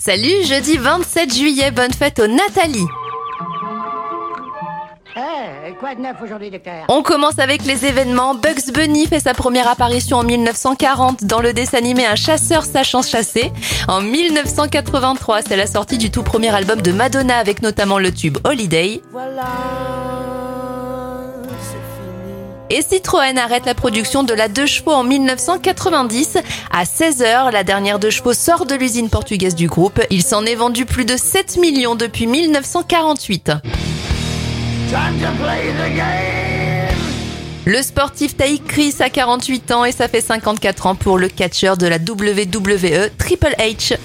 Salut, jeudi 27 juillet, bonne fête aux Nathalie. Eh, quoi de neuf aujourd'hui, docteur? On commence avec les événements. Bugs Bunny fait sa première apparition en 1940 dans le dessin animé Un chasseur sachant chasser. En 1983, c'est la sortie du tout premier album de Madonna avec notamment le tube Holiday. Et Citroën arrête la production de la deux chevaux en 1990. À 16h, la dernière deux chevaux sort de l'usine portugaise du groupe. Il s'en est vendu plus de 7 millions depuis 1948. Le sportif Taïk Chris a 48 ans et ça fait 54 ans pour le catcheur de la WWE Triple H.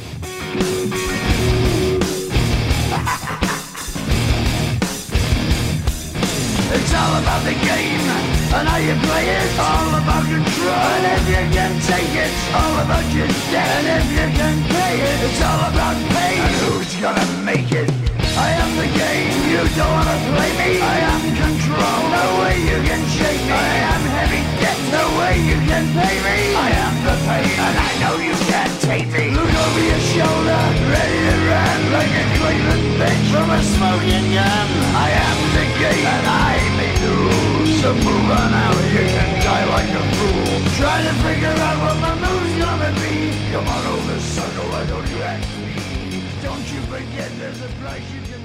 and how you play it. All about control. And if you can take it, all about your debt. And if you can pay it, it's all about pay. And who's gonna make it? I am the game. You don't wanna play me. I am control. No way you can shake me. I am heavy debt. No way you can pay me. I am the pain, and I know you can't take me. Look over your shoulder, ready to run like a Cleveland bitch from a smoking gun. I am the game, move on out, you can die like a fool. Trying to figure out what my move's gonna be. Come on over, sucker, why don't you ask me? Don't you forget there's a price you can